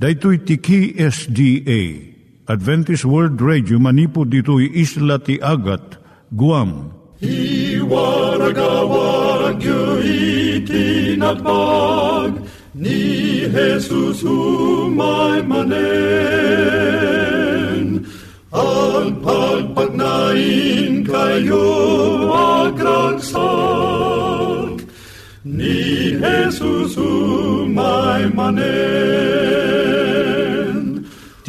Daitui tiki SDA Adventist World Radio manipud ditui isla ti Agat Guam. I waragawag itinatpag ni Jesus umay manen. Ang pagpagnain kayo agkansak ni Jesus umay manen.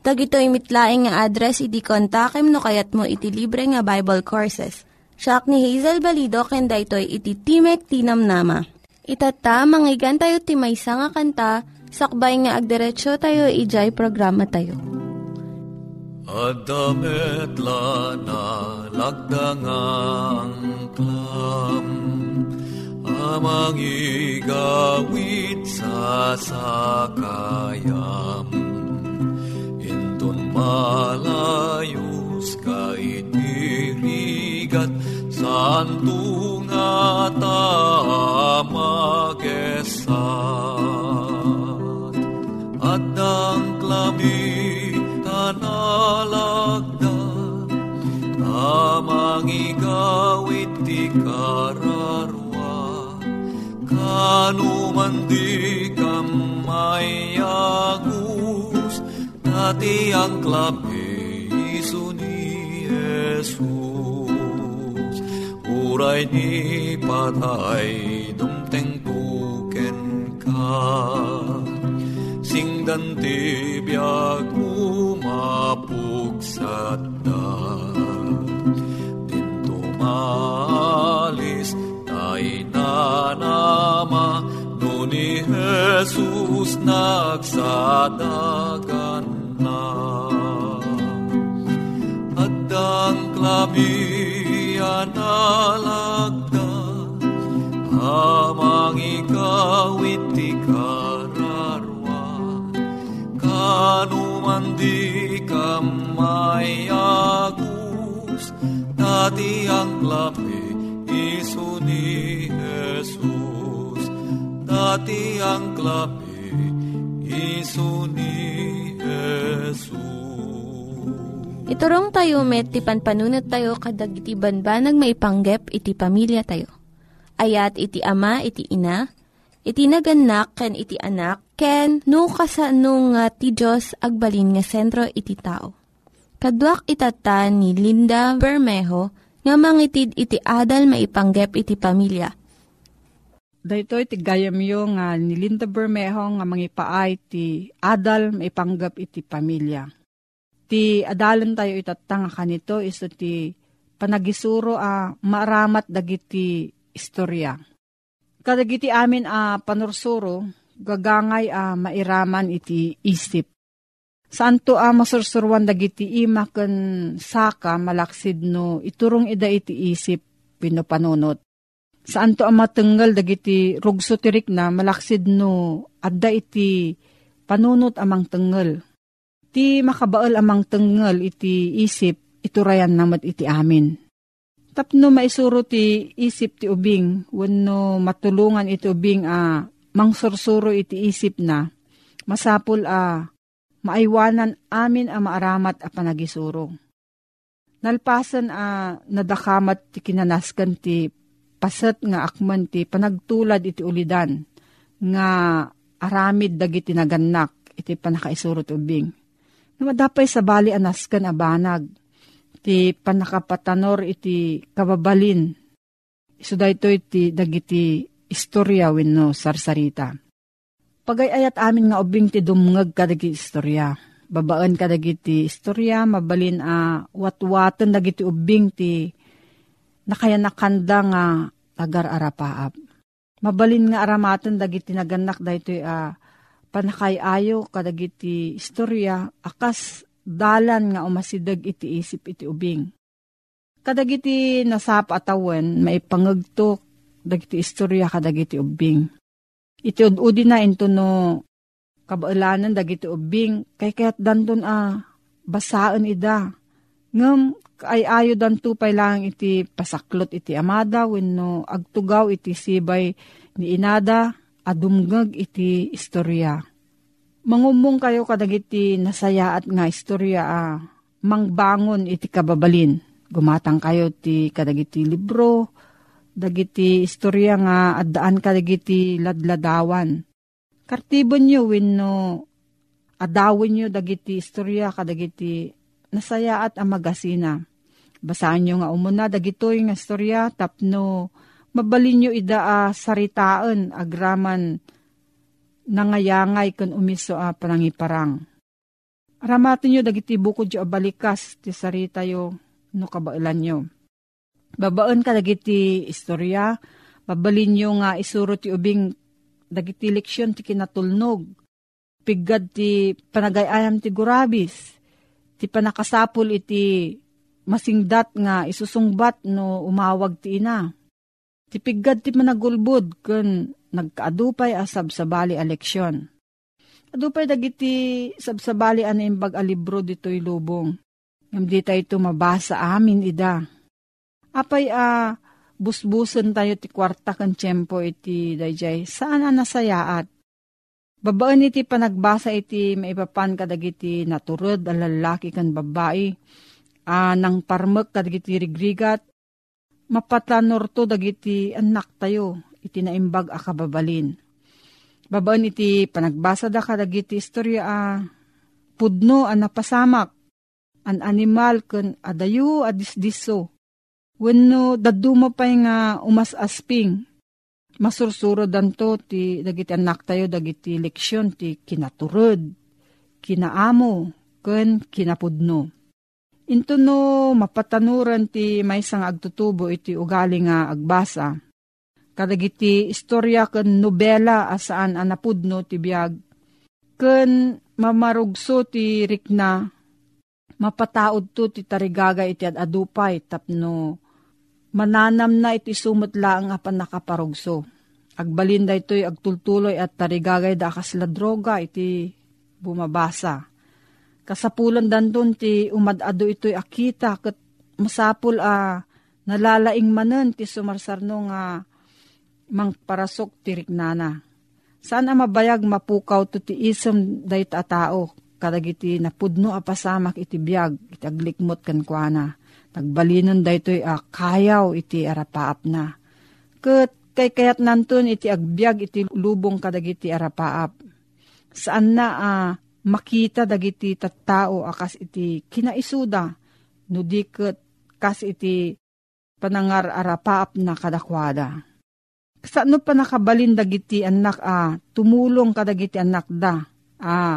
Tag ito mitlaing nga address, iti kontakem no kayat mo iti libre nga Bible Courses. Siya ni Hazel Balido, ken daytoy iti Timek Tinam Nama. Itata, manggigan tayo timaysa nga kanta, sakbay nga agderetsyo tayo, ijay programa tayo. Adamet na lagdangang klam Amang igawit sa sakayam Intun malayos ka itirigat Santo nga tamagesat At ang klami tanalagdan Amang igawit ti kararwa. Kanuman di kamayagus Dati ang klabi iso ni Jesus. Uray ni patay dumteng puken ka. Singdan ti biag umapugsat da Dinto malis tay nanama No ni Jesus nagsadagan At ang klabiyan alagdan Amang ikawit ti kararwa Kanuman di kamayagus Dati ang klabi iso ni Jesus. Dati ang klabi iso ni Jesus Iturong tayo met, ti panpanunat tayo kadag iti banbanag maipanggep iti pamilya tayo. Ayat iti ama, iti ina, iti naganak, ken iti anak, ken no kasano nga ti Diyos agbalin nga sentro iti tao. Kaduak itata ni Linda Bermejo nga mangitid iti adal maipanggep iti pamilya. Dahito iti gayam yo nga ni Linda Bermejo nga mangipaay ti adal maipanggap iti pamilya. Ti adalan tayo itatanga kanito iso ti panagisuro a maaramat dagiti istorya. Kadagiti amin a panursuro, gagangay a mairaman iti isip. Santo a masursurwan dagiti ima ken saka malaksid no iturong ida iti isip pinopanunot. Saan to ang matenggal dagiti rugso tirik na malaksid no adda iti panunot amang tenggal. Ti makabaal amang tenggal iti isip iturayan namat iti amin. Tapno maisuro ti isip ti ubing, wano matulungan iti ubing a ah, mangsursuro iti isip na, masapul a ah, maaywanan amin a maaramat a panagisuro. Nalpasan a ah, nadakamat ti kinanaskan ti pasat nga akman ti panagtulad iti ulidan nga aramid dagiti naganak iti panakaisuro ti ubing. Namadapay sa bali anaskan a banag ti panakapatanor iti kababalin. Iso da ito iti dagiti istorya wenno sarsarita. Pagayayat amin nga ubing ti dumngag kadagi istorya. Babaan kadagiti istorya, mabalin a watwatan dagiti ubing ti nakaya nakanda nga agar arapaap. Mabalin nga aramatan dagiti naganak daytoy a panakayayo kadagiti istorya akas dalan nga umasidag iti isip iti ubing. Kadagiti nasap atawan, may pangagtok, dagiti istorya kadagiti ubing. Iti ududi na into no kabaalanan dagiti ubing, kay kaya't danton a basaan ida. Ngam ay ayo dan tupay lang iti pasaklot iti amada wenno agtugaw iti sibay ni inada adumgag iti istorya. Mangumong kayo kadagiti nasaya at nga istorya ah, mangbangon iti kababalin. Gumatang kayo ti kadagiti libro, dagiti istorya nga addaan kadagiti ladladawan. Kartibon nyo wenno adawin nyo dagiti istorya kadagiti nasaya at amagasina. Basaan nyo nga umuna dagitoy nga istorya tapno mabalin nyo ida a saritaan agraman nangayangay kun umiso a panangiparang. Aramatin nyo dagiti bukod yo balikas ti sarita yo no kabailan nyo. Babaan ka dagiti istorya, babalin nyo nga isuro ti ubing dagiti leksyon ti kinatulnog. Piggad ti panagayayam ti gurabis, ti panakasapul iti masingdat nga isusungbat no umawag ti ina. Ti piggad ti managulbud kun nagkaadupay asab sa bali a leksyon. Adupay dagiti sabsabali an imbag a libro dito'y lubong. Ngam di tayo ito mabasa amin ida. Apay a busbusan tayo ti kwarta kan tiyempo iti dayjay. Saan ang nasayaat? Babaan iti panagbasa iti maipapan kadagiti naturod a lalaki kan babae. A nang parmek kadagiti rigrigat. Mapatlanor to dagiti anak tayo iti naimbag a kababalin. Babaan iti panagbasa da kadagiti istorya a pudno a napasamak an animal ken adayu a disdiso. Wenno daduma pay nga umas asping. Masursuro danto ti dagiti anak tayo dagiti leksyon ti kinaturod, kinaamo, ken kinapudno. Into no mapatanuran ti may sang agtutubo iti ugali nga agbasa kadagiti istorya ken nobela asaan anapudno ti biag ken mamarugso ti rikna mapataod to ti tarigaga iti adupay tapno mananam na iti sumutla ang apan nakaparugso. Agbalinda ito'y agtultuloy at tarigagay da kasla droga iti bumabasa. Kasapulan danton ti umadado ito'y akita kat masapul a nalalaing manen ti sumarsarno nga mang parasok tirik nana. Saan ang mabayag mapukaw to ti isem dayta a tao, kadagiti napudno a pasamak iti biyag, iti aglikmot kan kuana. Nagbalinon daytoy a kayaw iti arapaap na. Kat kay kayat nanton iti agbyag iti lubong kadagiti arapaap. Saan na a makita dagiti tattao akas iti kinaisuda, no diket kas iti panangar arapaap na kadakwada Sano pa nakabalin dagiti anak a, ah, tumulong kadagiti anak da, ah,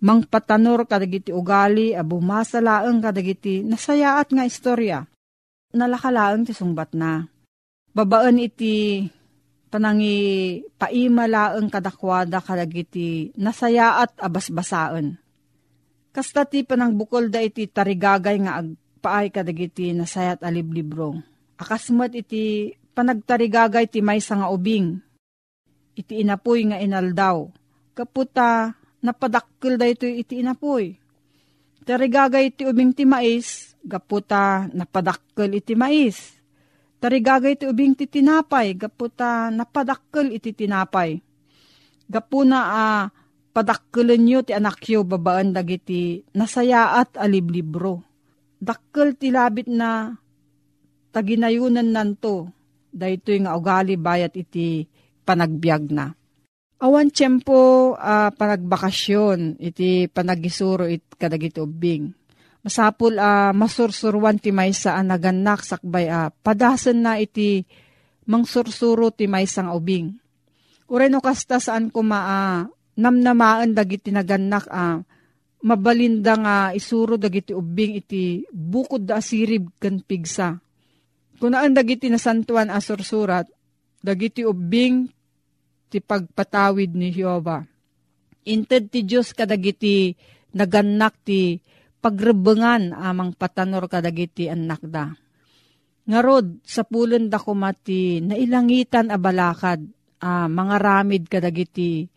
mangpatanor kadagiti ugali, a ah, bumasalaang kadagiti nasayaat nga istorya. Nalakalaang ti sungbat na. Babaan iti panangi paimalaang kadakwada kadagiti nasayaat abasbasaan. Kasta ti panangbukol da iti tarigagay nga agpaay kadagiti nasayat aliblibro. Akasmat iti panagtarigagay ti may nga ubing. Iti inapoy nga inaldaw. Kaputa, napadakkel da ito iti inapoy. Tarigagay ti ubing ti mais, gaputa napadakkel iti mais. Tarigagay ti ubing ti tinapay, gaputa napadakkel iti tinapay. Gapuna a uh, padakkelan nyo ti anak yo babaan dagiti nasayaat aliblibro. Dakkel ti labit na taginayunan nanto, dahito nga ugali bayat iti panagbiag na. Awan tiyempo uh, panagbakasyon, iti panagisuro it kadagiti ubing Masapul a uh, masursurwan ti maysa a naganak sakbay a uh, padasan na iti mangsursuro ti maysa nga ubing. Ureno kasta saan ko maa uh, namnamaan dagiti naganak a uh, mabalinda nga isuro dagiti ubing iti bukod da asirib ken pigsa. Kunaan dagiti nasantuan a sursurat, dagiti ubing ti pagpatawid ni Jehova. Inted ti Diyos kadagiti naganak ti pagrebengan amang patanor kadagiti anak da. Ngarod, sa pulen da kumati, nailangitan a balakad, a mga ramid kadagiti,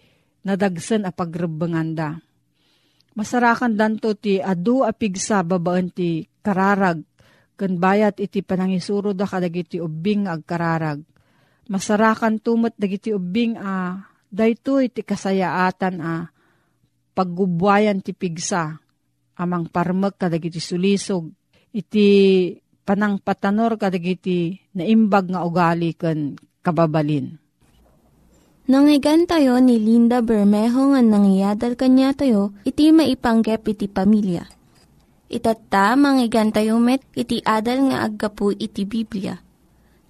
nadagsan a pagrebengan da. Masarakan danto ti adu a pigsa babaan ti kararag, kan bayat iti panangisuro da kadagiti ubing ag kararag. Masarakan tumot dagiti ubing a, dayto iti kasayaatan a, paggubwayan ti pigsa, amang parmek kadagiti sulisog iti panang patanor kadagiti naimbag nga ugali ken kababalin. Nangyigan tayo ni Linda Bermejo nga nangyadal kanya tayo, iti maipanggep iti pamilya. Itatta, manggigan tayo met, iti adal nga aggapu iti Biblia.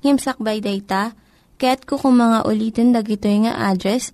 Ngimsakbay dayta, ket kukumanga ulitin dagito nga address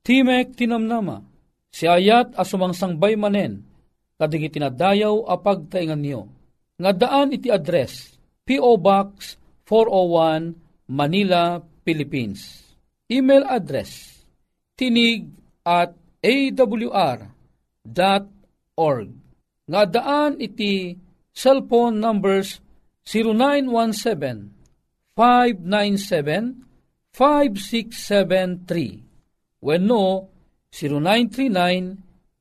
Timek tinamnama, si ayat asumangsang manen, kadig itinadayaw a pagtaingan niyo. Nga daan iti address, P.O. Box 401, Manila, Philippines. Email address, tinig at awr.org. Nga daan iti cellphone numbers 0917 597 5673 When no,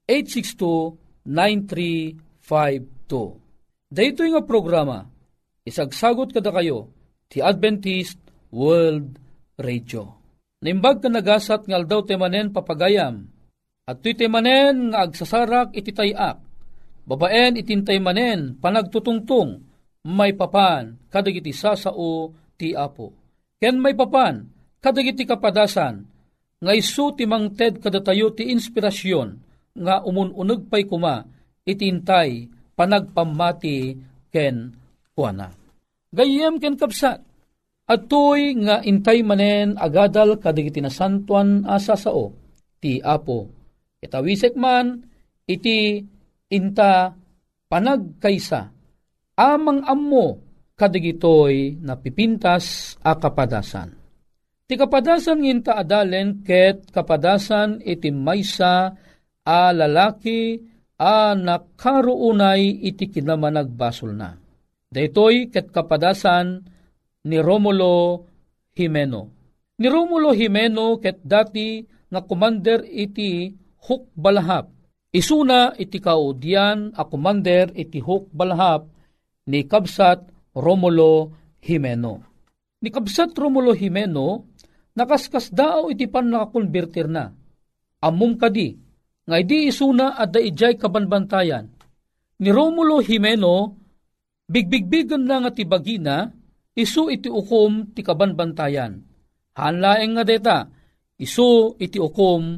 0939-862-9352. Dito nga programa, isagsagot kada kayo, ti Adventist World Radio. Nimbag ka nagasat nga aldaw temanen papagayam, at tuy temanen nga agsasarak iti tayak, babaen itintay manen panagtutungtung, may papan kadagiti sasao ti apo. Ken may papan kadagiti kapadasan, nga isu ti mangted kadatayo ti inspirasyon nga umununag pay kuma itintay panagpamati ken kuana. Gayem ken kapsat, atoy nga intay manen agadal kadigiti na santuan asa sao ti apo. Itawisek man iti inta panagkaysa amang ammo kadigitoy na pipintas a kapadasan Ti kapadasan nginta adalen ket kapadasan iti maysa a lalaki a nakaruunay iti kinamanagbasol na. Daytoy ket kapadasan ni Romulo Jimeno. Ni Romulo Jimeno ket dati nga commander iti Huk Balahap. Isuna iti kaudyan a commander iti Huk Balahap ni Kabsat Romulo Jimeno. Ni Kabsat Romulo Jimeno nakaskas dao iti pan nakakonvertir na. Amum kadi, nga di isuna at da ijay kabanbantayan. Ni Romulo Jimeno, bigbigbigan na nga ti bagina, isu iti ukom ti kabanbantayan. Hanlaeng nga deta, isu iti ukom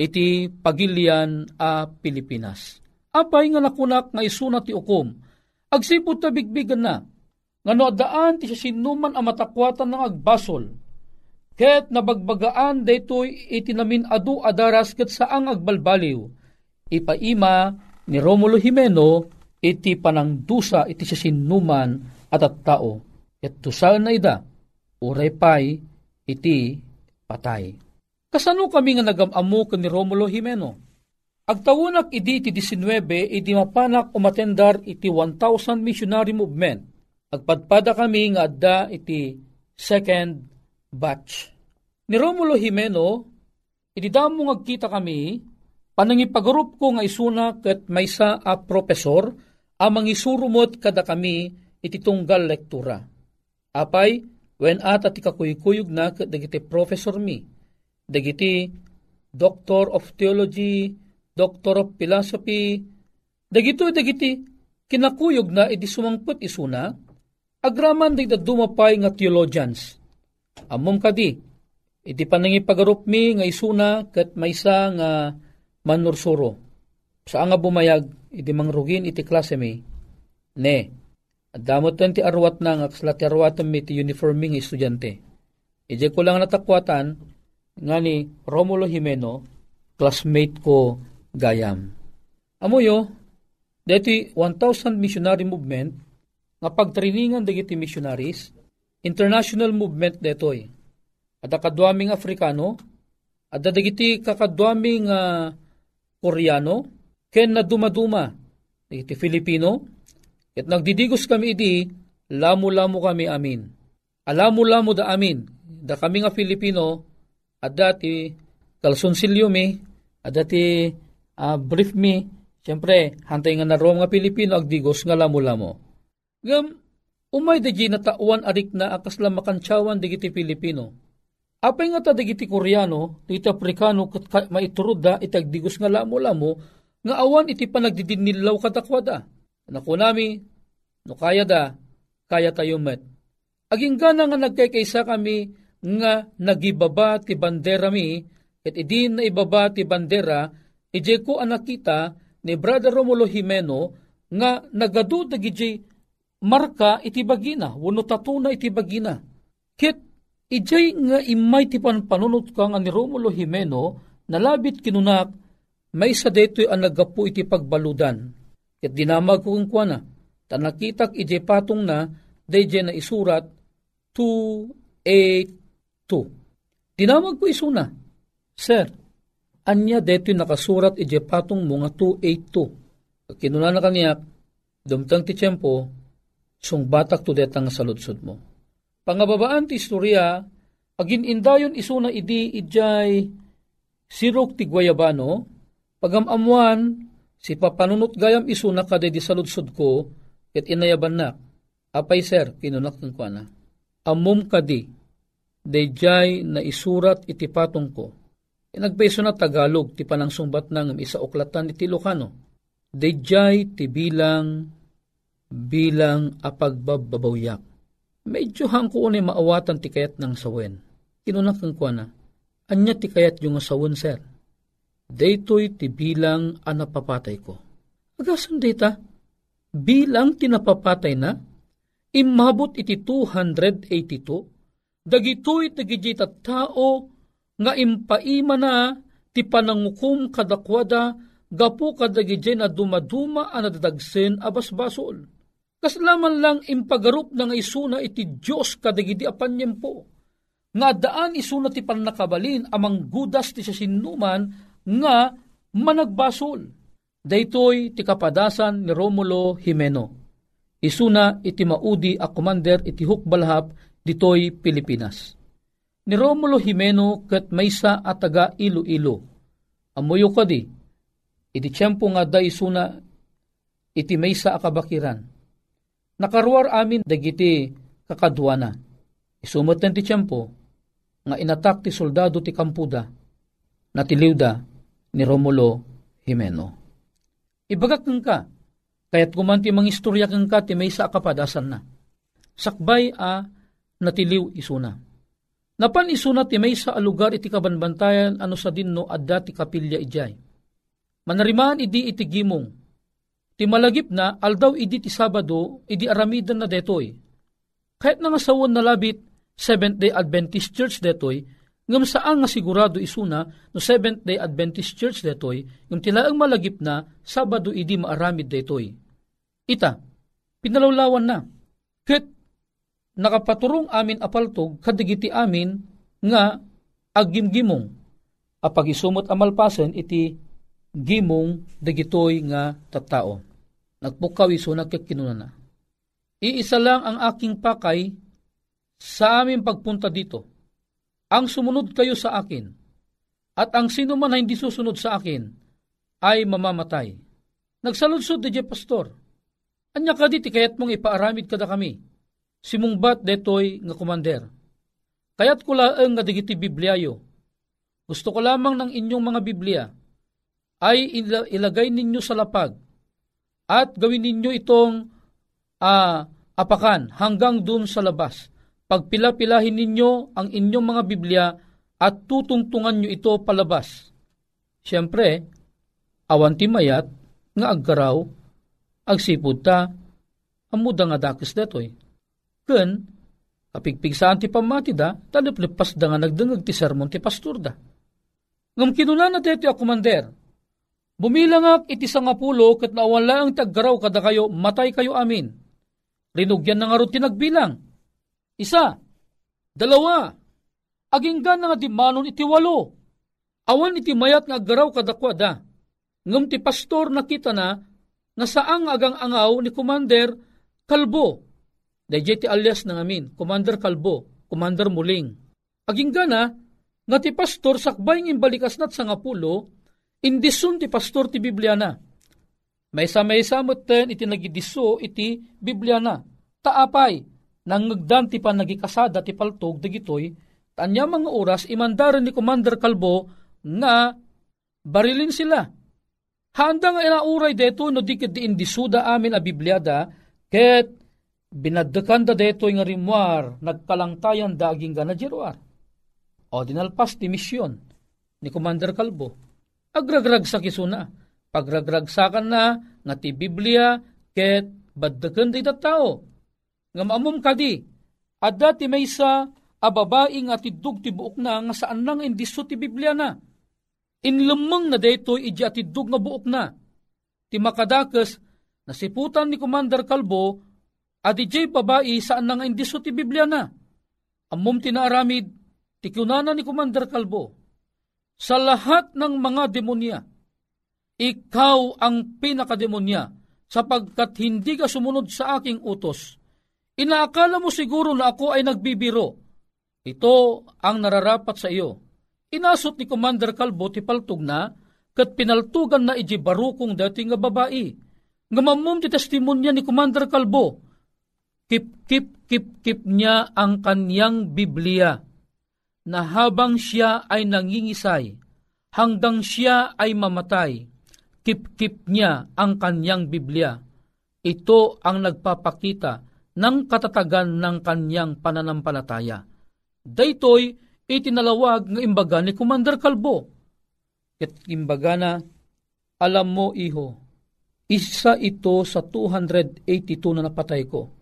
iti pagilian a Pilipinas. Apay nga nakunak nga isu na ti ukom, agsipot ta bigbigan na, nga no daan ti sinuman a matakwatan ng agbasol, Ket nabagbagaan daytoy itinamin adu adaras ket saang agbalbaliw. Ipaima ni Romulo Jimeno iti panangdusa iti sinuman at at tao. Ket tusal na ida, uray pay, iti patay. Kasano kami nga nagamamu ni Romulo Jimeno? Agtawunak idi iti 19, idi mapanak umatendar iti 1,000 missionary movement. Agpadpada kami nga adda iti second batch. Ni Romulo Jimeno, iti damo agkita kami, panangipagarup ko nga isuna ket maysa a profesor, amang isurumot kada kami iti tunggal lektura. Apay, when ata ti kakuykuyog na ket dagiti professor mi, dagiti Doctor of Theology, Doctor of Philosophy, dagito dagiti kinakuyog na iti sumangput isuna, agraman di dumapay nga theologians. Amom kadi, iti panangipagarup mi nga isuna kat maysa nga manursuro. Sa nga bumayag, iti mangrugin iti klase mi, ne, at damot ti arwat na nga kasla ti arwatan mi ti uniforming estudyante. Ije ko lang natakwatan, nga ni Romulo Jimeno, classmate ko gayam. Amoyo, deti 1,000 missionary movement, nga pagtriningan dagiti missionaries, international movement detoy. At akadwaming Afrikano, at dagiti kakadwaming uh, Koreano, ken na dumaduma, dagiti Filipino, at nagdidigos kami idi, lamo-lamo kami amin. Alamo-lamo da amin, da kami nga Filipino, at dati kalsonsilyo mi, at dati uh, brief me, siyempre, hantay nga na nga Pilipino, agdigos nga lamo-lamo. Ngam, umay da na tauan arik na akas lang makantsawan digiti Pilipino. Apay nga ta digiti Koreano, digiti Afrikano, kat maiturod itagdigos nga lamo-lamo, nga awan iti panagdidinilaw katakwada. Naku no kaya da, kaya tayo met. Aging gana nga nagkaykaysa kami nga nagibaba ti bandera mi, at idin na ibaba ti bandera, ije ko ang nakita ni Brother Romulo Jimeno nga nagadu dagiti marka iti bagina, wano tatuna iti bagina. Kit ijay nga imay ti panpanunot ka nga ni Romulo Jimeno nalabit kinunak may sa deto'y ang nagapu iti pagbaludan. Ket dinamag ko kwa na, tanakitak ije patong na, dayje na isurat 282. Dinamag ko isuna, Sir, anya deto'y nakasurat ije patong mo nga 282. Kinuna na kaniyak, dumtang ti tiyempo, sung batak to detang saludsod mo. Pangababaan ti istorya, agin indayon isuna idi ijay sirok ti Guayabano, pagamamuan, si papanunot gayam isuna kada di saludsod ko, ket inayaban na. Apay sir, kinunak ng kwa na. Amum kadi, dayjay na isurat iti patong ko Inagbeso na Tagalog, ti panang sumbat nang isa oklatan iti Ilocano. Dejay ti bilang bilang apagbababawyak. Medyo hangko ni maawatan ti kayat ng sawen. Kinunak kang kwa na, anya ti kayat yung sawen, sir. Daytoy ti bilang anapapatay ko. Agasan data, bilang tinapapatay na, imabot iti 282, dagitoy tagijita tao nga impaima na ti panangukum kadakwada gapu kadagidje na dumaduma ang nadadagsen abasbasol. Kaslaman lang impagarup na nga isuna iti Diyos kadagidi apanyempo. Nga daan isuna ti panakabalin amang gudas ti sinuman nga managbasol. Daytoy ti kapadasan ni Romulo Jimeno. Isuna iti maudi a commander iti hukbalhap ditoy Pilipinas ni Romulo Jimeno kat maysa at taga Iloilo. Amuyo ka di, iti tiyempo nga da isuna iti maysa akabakiran. Nakaruar amin dagiti kakadwana. Isumot ti tiyempo nga inatak ti soldado ti Kampuda na tiliwda ni Romulo Jimeno. Ibagak ka, kaya't kumanti mga istorya kang ka ti maysa akapadasan na. Sakbay a natiliw isuna Napan isunat ti may sa lugar iti kabanbantayan ano sa dinno adda ti kapilya ijay. Manarimaan idi iti gimong. Ti malagip na aldaw idi ti Sabado idi aramidan na detoy. Kahit na nga sawon na labit Seventh-day Adventist Church detoy, ngam saan nga sigurado isuna no Seventh-day Adventist Church detoy, yung tilaang malagip na Sabado idi maaramid detoy. Ita, pinalawlawan na. Ket nakapaturong amin apaltog kadigiti amin nga aggimgimong apag isumot amalpasen iti gimong dagitoy nga tattao. Nagpukaw iso nagkakinunana. Iisa lang ang aking pakay sa aming pagpunta dito. Ang sumunod kayo sa akin at ang sino man na hindi susunod sa akin ay mamamatay. Nagsaludsod di pastor. Anya ka diti kayat mong ipaaramid kada kami. Simungbat detoy nga kumander. Kayat ko laeng nga digiti Bibliayo. Gusto ko lamang ng inyong mga Biblia ay ilagay ninyo sa lapag at gawin ninyo itong uh, apakan hanggang dun sa labas. Pagpila-pilahin ninyo ang inyong mga Biblia at tutungtungan nyo ito palabas. Siyempre, awan timayat nga aggaraw agsipod ta, amuda nga dakis detoy. Ken, kapigpigsaan ti pamati da, talip-lipas da nga nagdangag ti sermon ti pastor da. Ngam kinuna na dito a kumander, bumilangak iti sangapulo kat nawala ang taggaraw kada kayo, matay kayo amin. Rinugyan na nga ro tinagbilang. Isa, dalawa, aginggan na nga di manon iti walo. Awan iti mayat nga aggaraw kadakwada. Ngam ti pastor nakita na nga saang agang angaw ni Commander Kalbo. Dayjay ti alias na amin, Commander Kalbo, Commander Muling. Aging gana, nga ti pastor sakbay ng balikas nat sa ngapulo, indisun ti pastor ti Biblia na. May sa ten iti nagidiso iti Biblia na. Taapay, nang ngagdan ti pa nagikasada ti paltog dagitoy, tanya mga oras imandaran ni Commander Kalbo nga barilin sila Handa nga inauray deto no di di indisuda amin a Bibliada ket binaddekan da deto nga rimwar nagkalangtayan da aging gana jeruar. O dinalpas ti misyon ni Commander Kalbo. Agragrag sa kisuna. Pagragragsakan na nga ti Biblia ket baddekan di tao. Nga maamom kadi adda ti maysa a babae nga tidug ti buok na nga saan nang indiso ti Biblia na Inlumang na daytoy iji atidug nga buok na. Ti makadakas nasiputan ni Commander Kalbo at ijay babae saan nga indiso ti Biblia na. Amom tinaaramid ti kunana ni Commander Kalbo. Sa lahat ng mga demonya, ikaw ang pinakademonya sapagkat hindi ka sumunod sa aking utos. Inaakala mo siguro na ako ay nagbibiro. Ito ang nararapat sa iyo Inasot ni Commander Kalbo ti paltog na, kat pinaltugan na iji barukong dati nga babae. Nga mamum ti testimonya ni Commander Kalbo, kip kip kip kip niya ang kanyang Biblia, na habang siya ay nangingisay, hanggang siya ay mamatay, kip kip niya ang kanyang Biblia. Ito ang nagpapakita ng katatagan ng kanyang pananampalataya. Daytoy, itinalawag nga imbaga ni Commander Kalbo. At imbaga na, alam mo iho, isa ito sa 282 na napatay ko.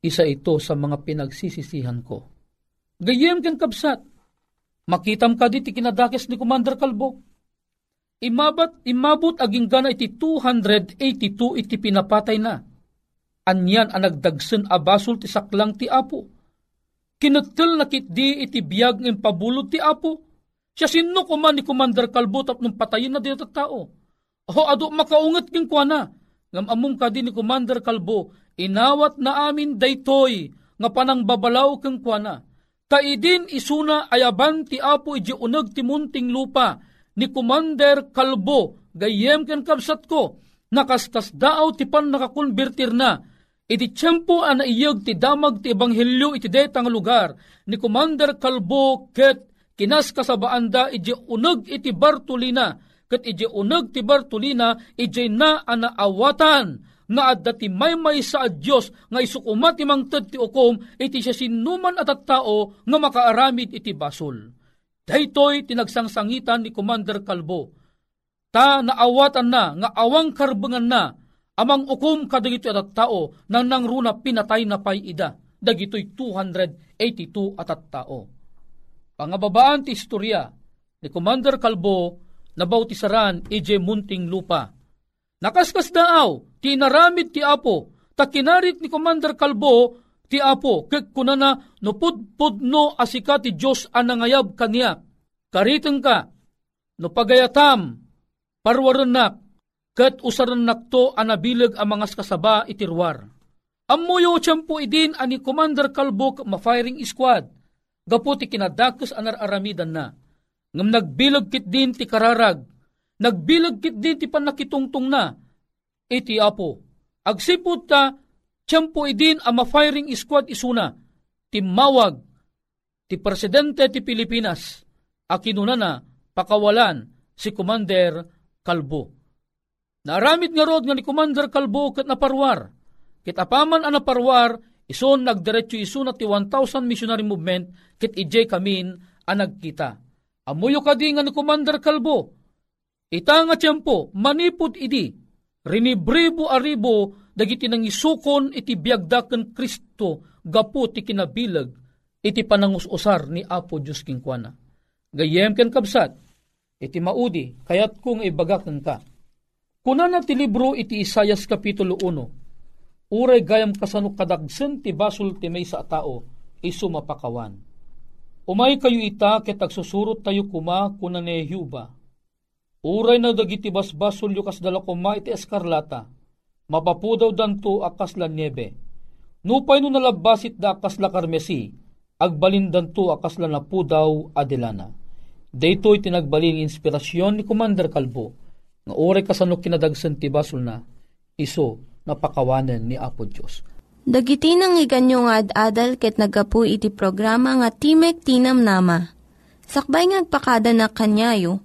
Isa ito sa mga pinagsisisihan ko. Gayem kang kabsat, makitam ka diti kinadakes ni Commander Kalbo. Imabat, imabot aging gana iti 282 iti pinapatay na. Anyan ang nagdagsen abasol ti saklang ti apo Kinutil na kitdi iti biyag ng pabulod ti Apo. Siya sino kuman ni Commander Kalbo tap nung patayin na dito tao. Ho ado makaungat king kwa na. Ngam among kadi ni Commander Kalbo, inawat na amin daytoy nga panang babalaw keng kwa na. Kaidin isuna ayaban ti Apo iji unag ti munting lupa ni Commander Kalbo gayem ken kabsat ko nakastas daaw ti pan nakakonvertir na. Iti tiyempo an naiyag ti damag ti ebanghelyo iti detang lugar ni Commander Kalbo ket kinas kasabaanda iti uneg iti Bartolina ket iti uneg ti Bartolina iti na anaawatan nga adda ti maymay sa Dios nga isukumat ti mangted ti ukom iti siya sinuman at tao nga makaaramid iti basol. Daytoy tinagsangsangitan ni Commander Kalbo. Ta naawatan na nga awang karbengan na Amang ukom kadagito at tao nang nangruna pinatay na pay ida. Dagito'y 282 at tao. Pangababaan ti istorya ni Commander Kalbo na bautisaran ije munting lupa. Nakaskas daaw, tinaramid ti Apo, ta kinarit ni Commander Kalbo, ti Apo, kek kunana no pudpud no asika ti Diyos anangayab kaniya. Kariteng ka, no pagayatam, parwarenak, ket usarenak to anabilag ang mga kasaba itirwar. Amuyo tiyempo idin ani Commander Kalbok ma-firing squad, gapo ti kinadakos anar aramidan na. Ngam nagbilag kit din ti kararag, nagbilag kit din ti panakitungtong na, iti apo. Agsipot ta, tiyempo idin ang ma-firing squad isuna, timawag, ti presidente ti Pilipinas, akinuna na pakawalan si Commander Kalbo. Naramit nga rod nga ni Commander Kalbo kat naparwar, kit apaman ang naparwar, ison nagdiretso iso na ti 1,000 missionary movement, kit ije kamin ang nagkita. Amuyo kadi nga ni Commander Kalbo, ita nga tiyempo, manipod idi, rinibribo aribo, dagiti nang isukon iti biyagdaken Kristo, gapo ti kinabilag, iti panangusosar ni Apo Diyos Kingkwana. Gayem ken kabsat, iti maudi, kayat kong ibagakan ka. Kuna na ti libro iti Isayas Kapitulo 1, uray gayam kasano kadagsen ti basul ti may sa tao, iso mapakawan. Umay kayo ita ket agsusurot tayo kuma kuna ni. Uray na dagiti basbasol yu kas dala kuma iti eskarlata, mapapudaw danto akas la niebe. Nupay no nalabasit da akas la karmesi, agbalindan to akas la napudaw adelana. Daytoy tinagbalin inspirasyon ni Commander Kalbo, nga oray kasano kinadagsan ti basol na, iso napakawanan ni Apo Diyos. Dagiti nang iganyo nga ad-adal ket nagapu iti programa nga Timek Tinam Nama. Sakbay ngagpakada na kanyayo,